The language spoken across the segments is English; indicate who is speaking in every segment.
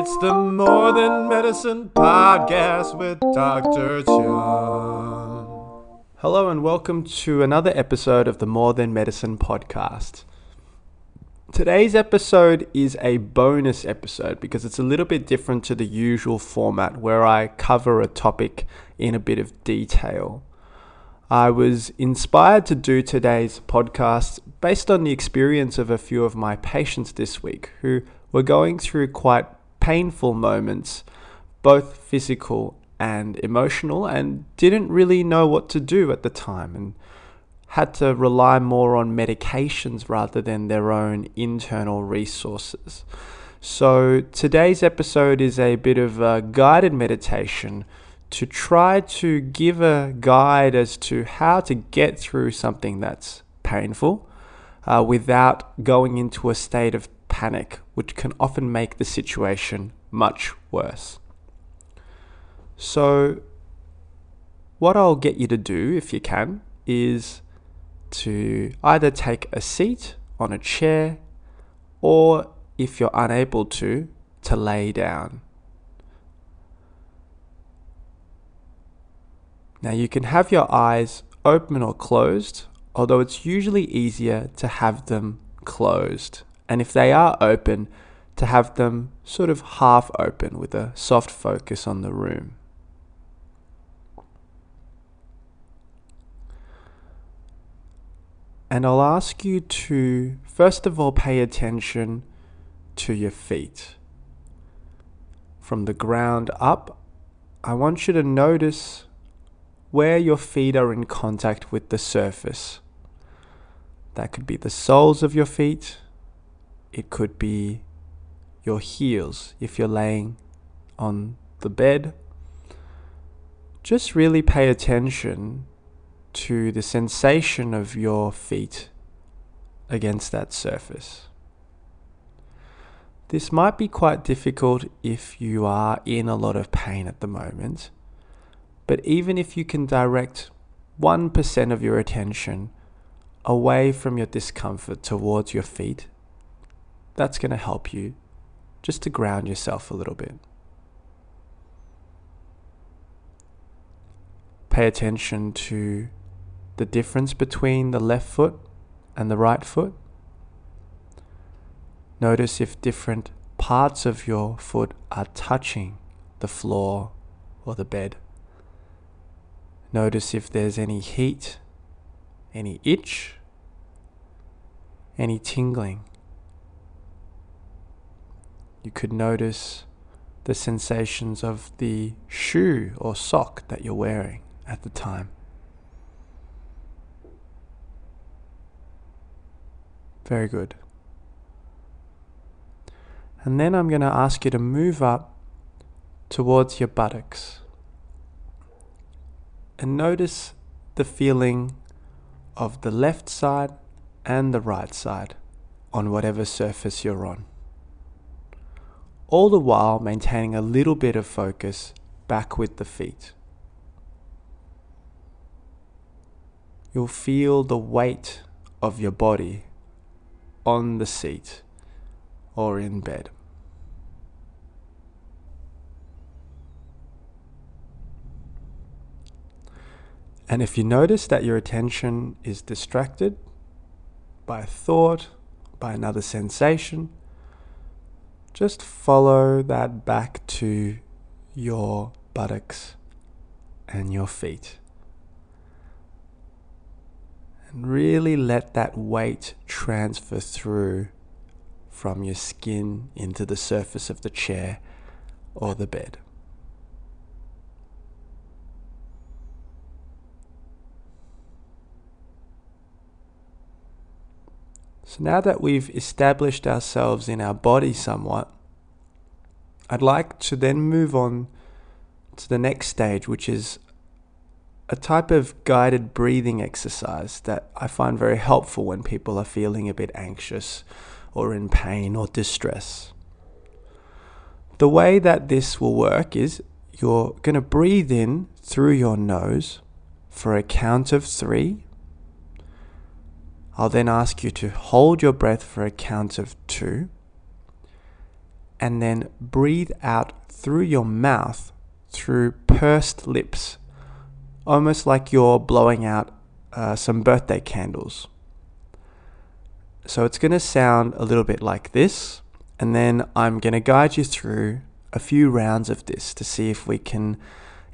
Speaker 1: It's the More Than Medicine podcast with Dr. Chung.
Speaker 2: Hello, and welcome to another episode of the More Than Medicine podcast. Today's episode is a bonus episode because it's a little bit different to the usual format where I cover a topic in a bit of detail. I was inspired to do today's podcast based on the experience of a few of my patients this week who were going through quite painful moments, both physical and emotional, and didn't really know what to do at the time and had to rely more on medications rather than their own internal resources. So, today's episode is a bit of a guided meditation to try to give a guide as to how to get through something that's painful uh, without going into a state of panic, which can often make the situation much worse. So, what I'll get you to do, if you can, is to either take a seat on a chair or, if you're unable to, to lay down. Now you can have your eyes open or closed, although it's usually easier to have them closed. And if they are open, to have them sort of half open with a soft focus on the room. And I'll ask you to, first of all, pay attention to your feet. From the ground up, I want you to notice where your feet are in contact with the surface. That could be the soles of your feet, it could be your heels if you're laying on the bed. Just really pay attention to the sensation of your feet against that surface. This might be quite difficult if you are in a lot of pain at the moment but even if you can direct 1% of your attention away from your discomfort towards your feet, that's going to help you just to ground yourself a little bit. Pay attention to the difference between the left foot and the right foot. Notice if different parts of your foot are touching the floor or the bed. Notice if there's any heat, any itch, any tingling. You could notice the sensations of the shoe or sock that you're wearing at the time. Very good. And then I'm going to ask you to move up towards your buttocks and notice the feeling of the left side and the right side on whatever surface you're on. All the while maintaining a little bit of focus back with the feet. You'll feel the weight of your body on the seat or in bed. And if you notice that your attention is distracted by a thought, by another sensation, just follow that back to your buttocks and your feet. And really let that weight transfer through from your skin into the surface of the chair or the bed. So now that we've established ourselves in our body somewhat, I'd like to then move on to the next stage, which is a type of guided breathing exercise that I find very helpful when people are feeling a bit anxious or in pain or distress. The way that this will work is you're going to breathe in through your nose for a count of three I'll then ask you to hold your breath for a count of two. and then breathe out through your mouth through pursed lips, almost like you're blowing out uh, some birthday candles. So it's going to sound a little bit like this, and then I'm going to guide you through a few rounds of this to see if we can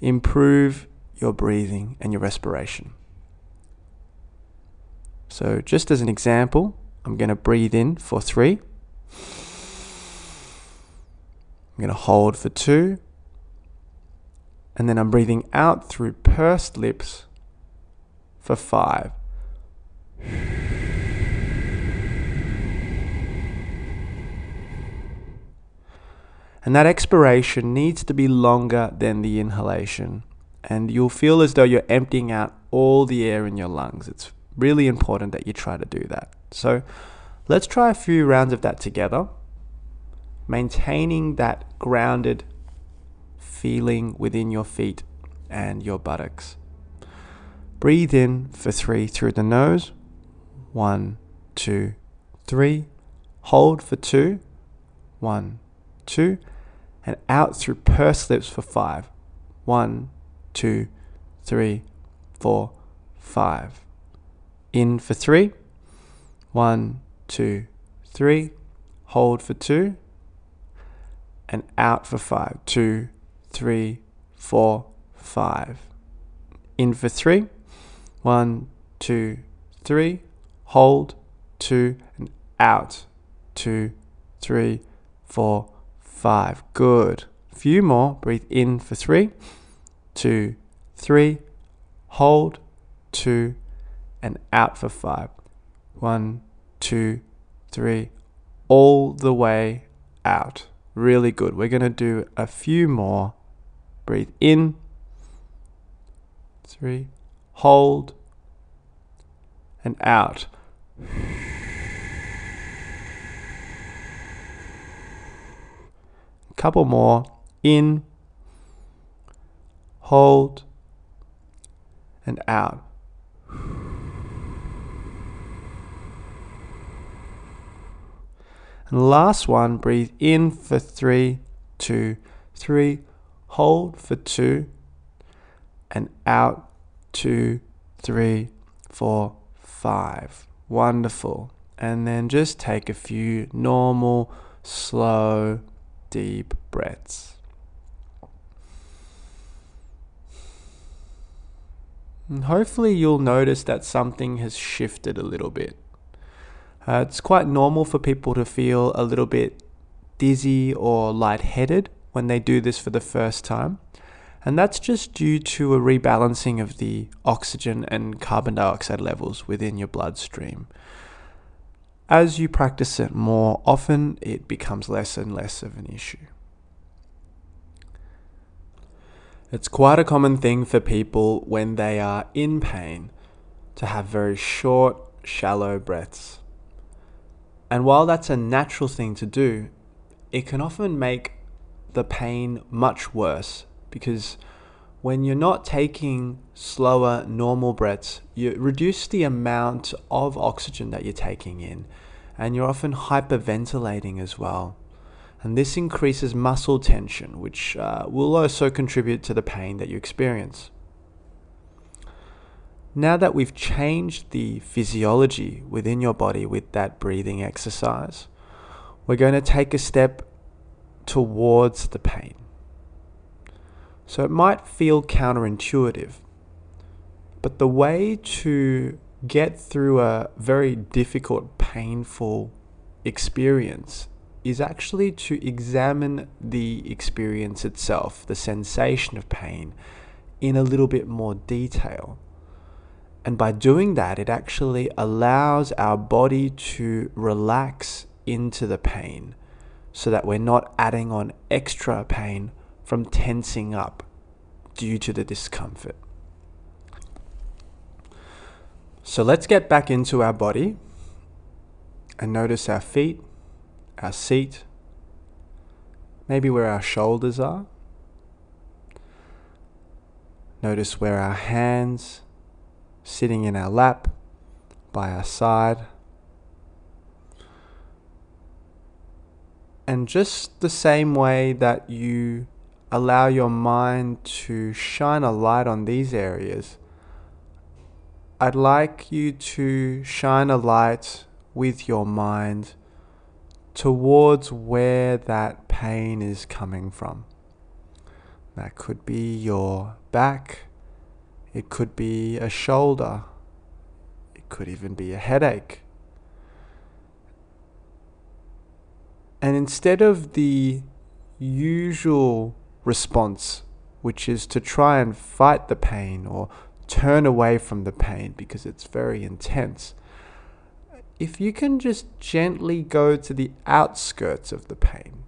Speaker 2: improve your breathing and your respiration. So, just as an example, I'm going to breathe in for three. I'm going to hold for two. And then I'm breathing out through pursed lips for five. And that expiration needs to be longer than the inhalation. And you'll feel as though you're emptying out all the air in your lungs. It's really important that you try to do that. So let's try a few rounds of that together, maintaining that grounded feeling within your feet and your buttocks. Breathe in for three through the nose. One, two, three. Hold for two. One, two. And out through pursed lips for five. One, two, three, four, five. In for three. One, two, three. Hold for two. And out for five. Two, three, four, five. In for three. One, two, three. Hold. Two. And out. Two, three, four, five. Good. A Few more. Breathe in for three. Two, three. Hold. Two. And out for five. One, two, three, all the way out. Really good. We're going to do a few more. Breathe in, three, hold, and out. A couple more. In, hold, and out. And last one, breathe in for three, two, three. Hold for two. And out, two, three, four, five. Wonderful. And then just take a few normal, slow, deep breaths. And hopefully, you'll notice that something has shifted a little bit. Uh, it's quite normal for people to feel a little bit dizzy or lightheaded when they do this for the first time. And that's just due to a rebalancing of the oxygen and carbon dioxide levels within your bloodstream. As you practice it more often, it becomes less and less of an issue. It's quite a common thing for people when they are in pain to have very short, shallow breaths. And while that's a natural thing to do, it can often make the pain much worse because when you're not taking slower, normal breaths, you reduce the amount of oxygen that you're taking in, and you're often hyperventilating as well. And this increases muscle tension, which uh, will also contribute to the pain that you experience. Now that we've changed the physiology within your body with that breathing exercise, we're going to take a step towards the pain. So it might feel counterintuitive, but the way to get through a very difficult, painful experience is actually to examine the experience itself, the sensation of pain, in a little bit more detail. And by doing that, it actually allows our body to relax into the pain so that we're not adding on extra pain from tensing up due to the discomfort. So let's get back into our body and notice our feet, our seat, maybe where our shoulders are. Notice where our hands sitting in our lap, by our side. And just the same way that you allow your mind to shine a light on these areas, I'd like you to shine a light with your mind towards where that pain is coming from. That could be your back, it could be a shoulder, it could even be a headache. And instead of the usual response, which is to try and fight the pain or turn away from the pain because it's very intense, if you can just gently go to the outskirts of the pain,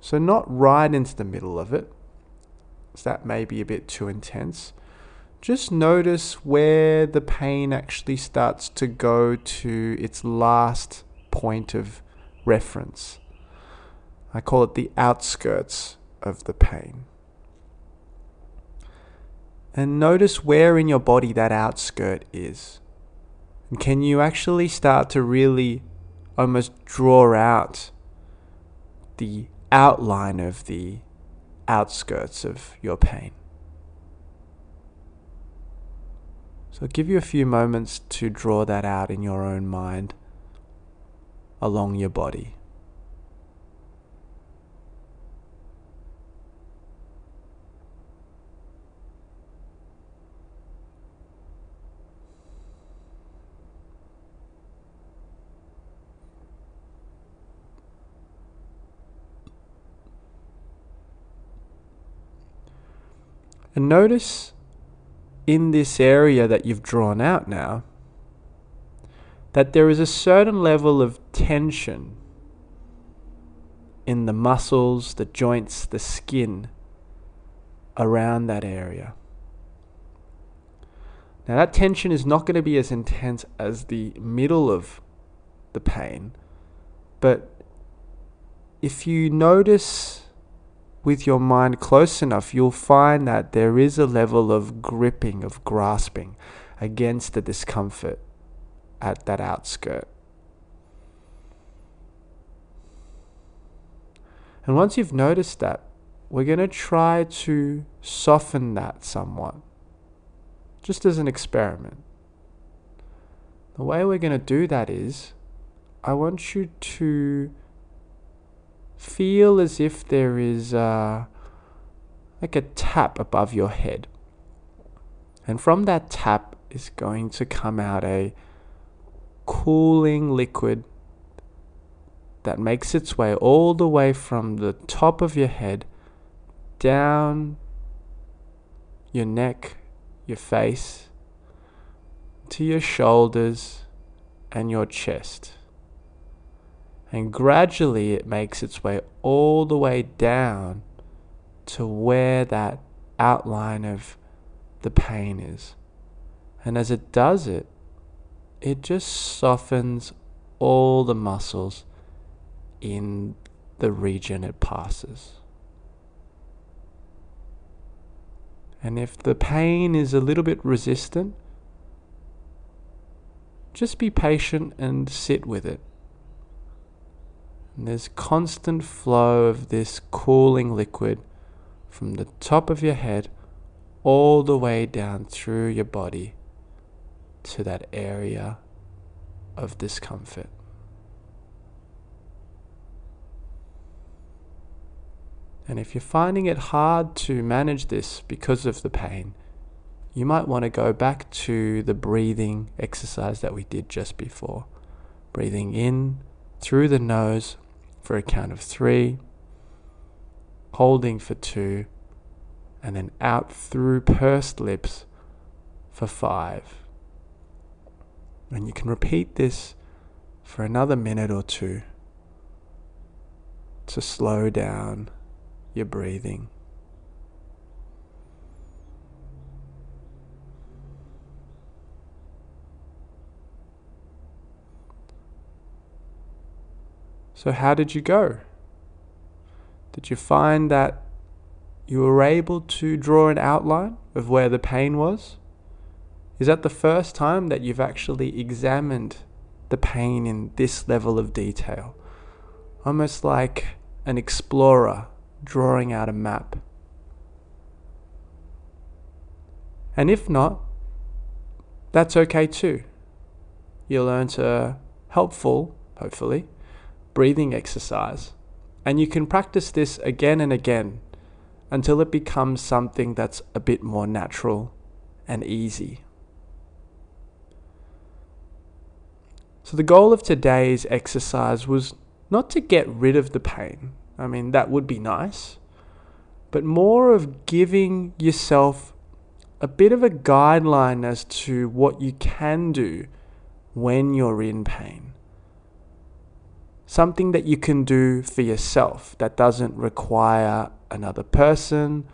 Speaker 2: so not right into the middle of it, that may be a bit too intense. Just notice where the pain actually starts to go to its last point of reference. I call it the outskirts of the pain. And notice where in your body that outskirt is. And can you actually start to really almost draw out the outline of the outskirts of your pain? So give you a few moments to draw that out in your own mind along your body. And notice in this area that you've drawn out now that there is a certain level of tension in the muscles, the joints, the skin around that area. Now, that tension is not going to be as intense as the middle of the pain, but if you notice with your mind close enough, you'll find that there is a level of gripping, of grasping against the discomfort at that outskirt. And once you've noticed that, we're going to try to soften that somewhat, just as an experiment. The way we're going to do that is, I want you to feel as if there is uh, like a tap above your head. And from that tap is going to come out a cooling liquid that makes its way all the way from the top of your head down your neck, your face, to your shoulders and your chest and gradually it makes its way all the way down to where that outline of the pain is. And as it does it, it just softens all the muscles in the region it passes. And if the pain is a little bit resistant, just be patient and sit with it. And there's constant flow of this cooling liquid from the top of your head all the way down through your body to that area of discomfort. And if you're finding it hard to manage this because of the pain, you might want to go back to the breathing exercise that we did just before. Breathing in through the nose for a count of three, holding for two, and then out through pursed lips for five. And you can repeat this for another minute or two to slow down your breathing. So, how did you go? Did you find that you were able to draw an outline of where the pain was? Is that the first time that you've actually examined the pain in this level of detail? almost like an explorer drawing out a map. And if not, that's okay too. You'll learn to helpful, hopefully, breathing exercise. And you can practice this again and again until it becomes something that's a bit more natural and easy. So, the goal of today's exercise was not to get rid of the pain. I mean, that would be nice. But more of giving yourself a bit of a guideline as to what you can do when you're in pain. Something that you can do for yourself that doesn't require another person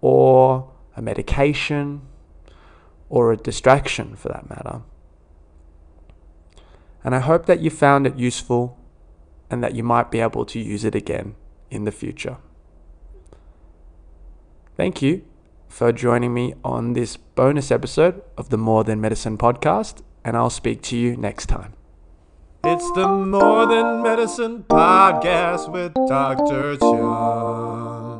Speaker 2: or a medication or a distraction for that matter. And I hope that you found it useful and that you might be able to use it again in the future. Thank you for joining me on this bonus episode of the More Than Medicine podcast, and I'll speak to you next time.
Speaker 1: It's the More Than Medicine podcast with Dr. Chung.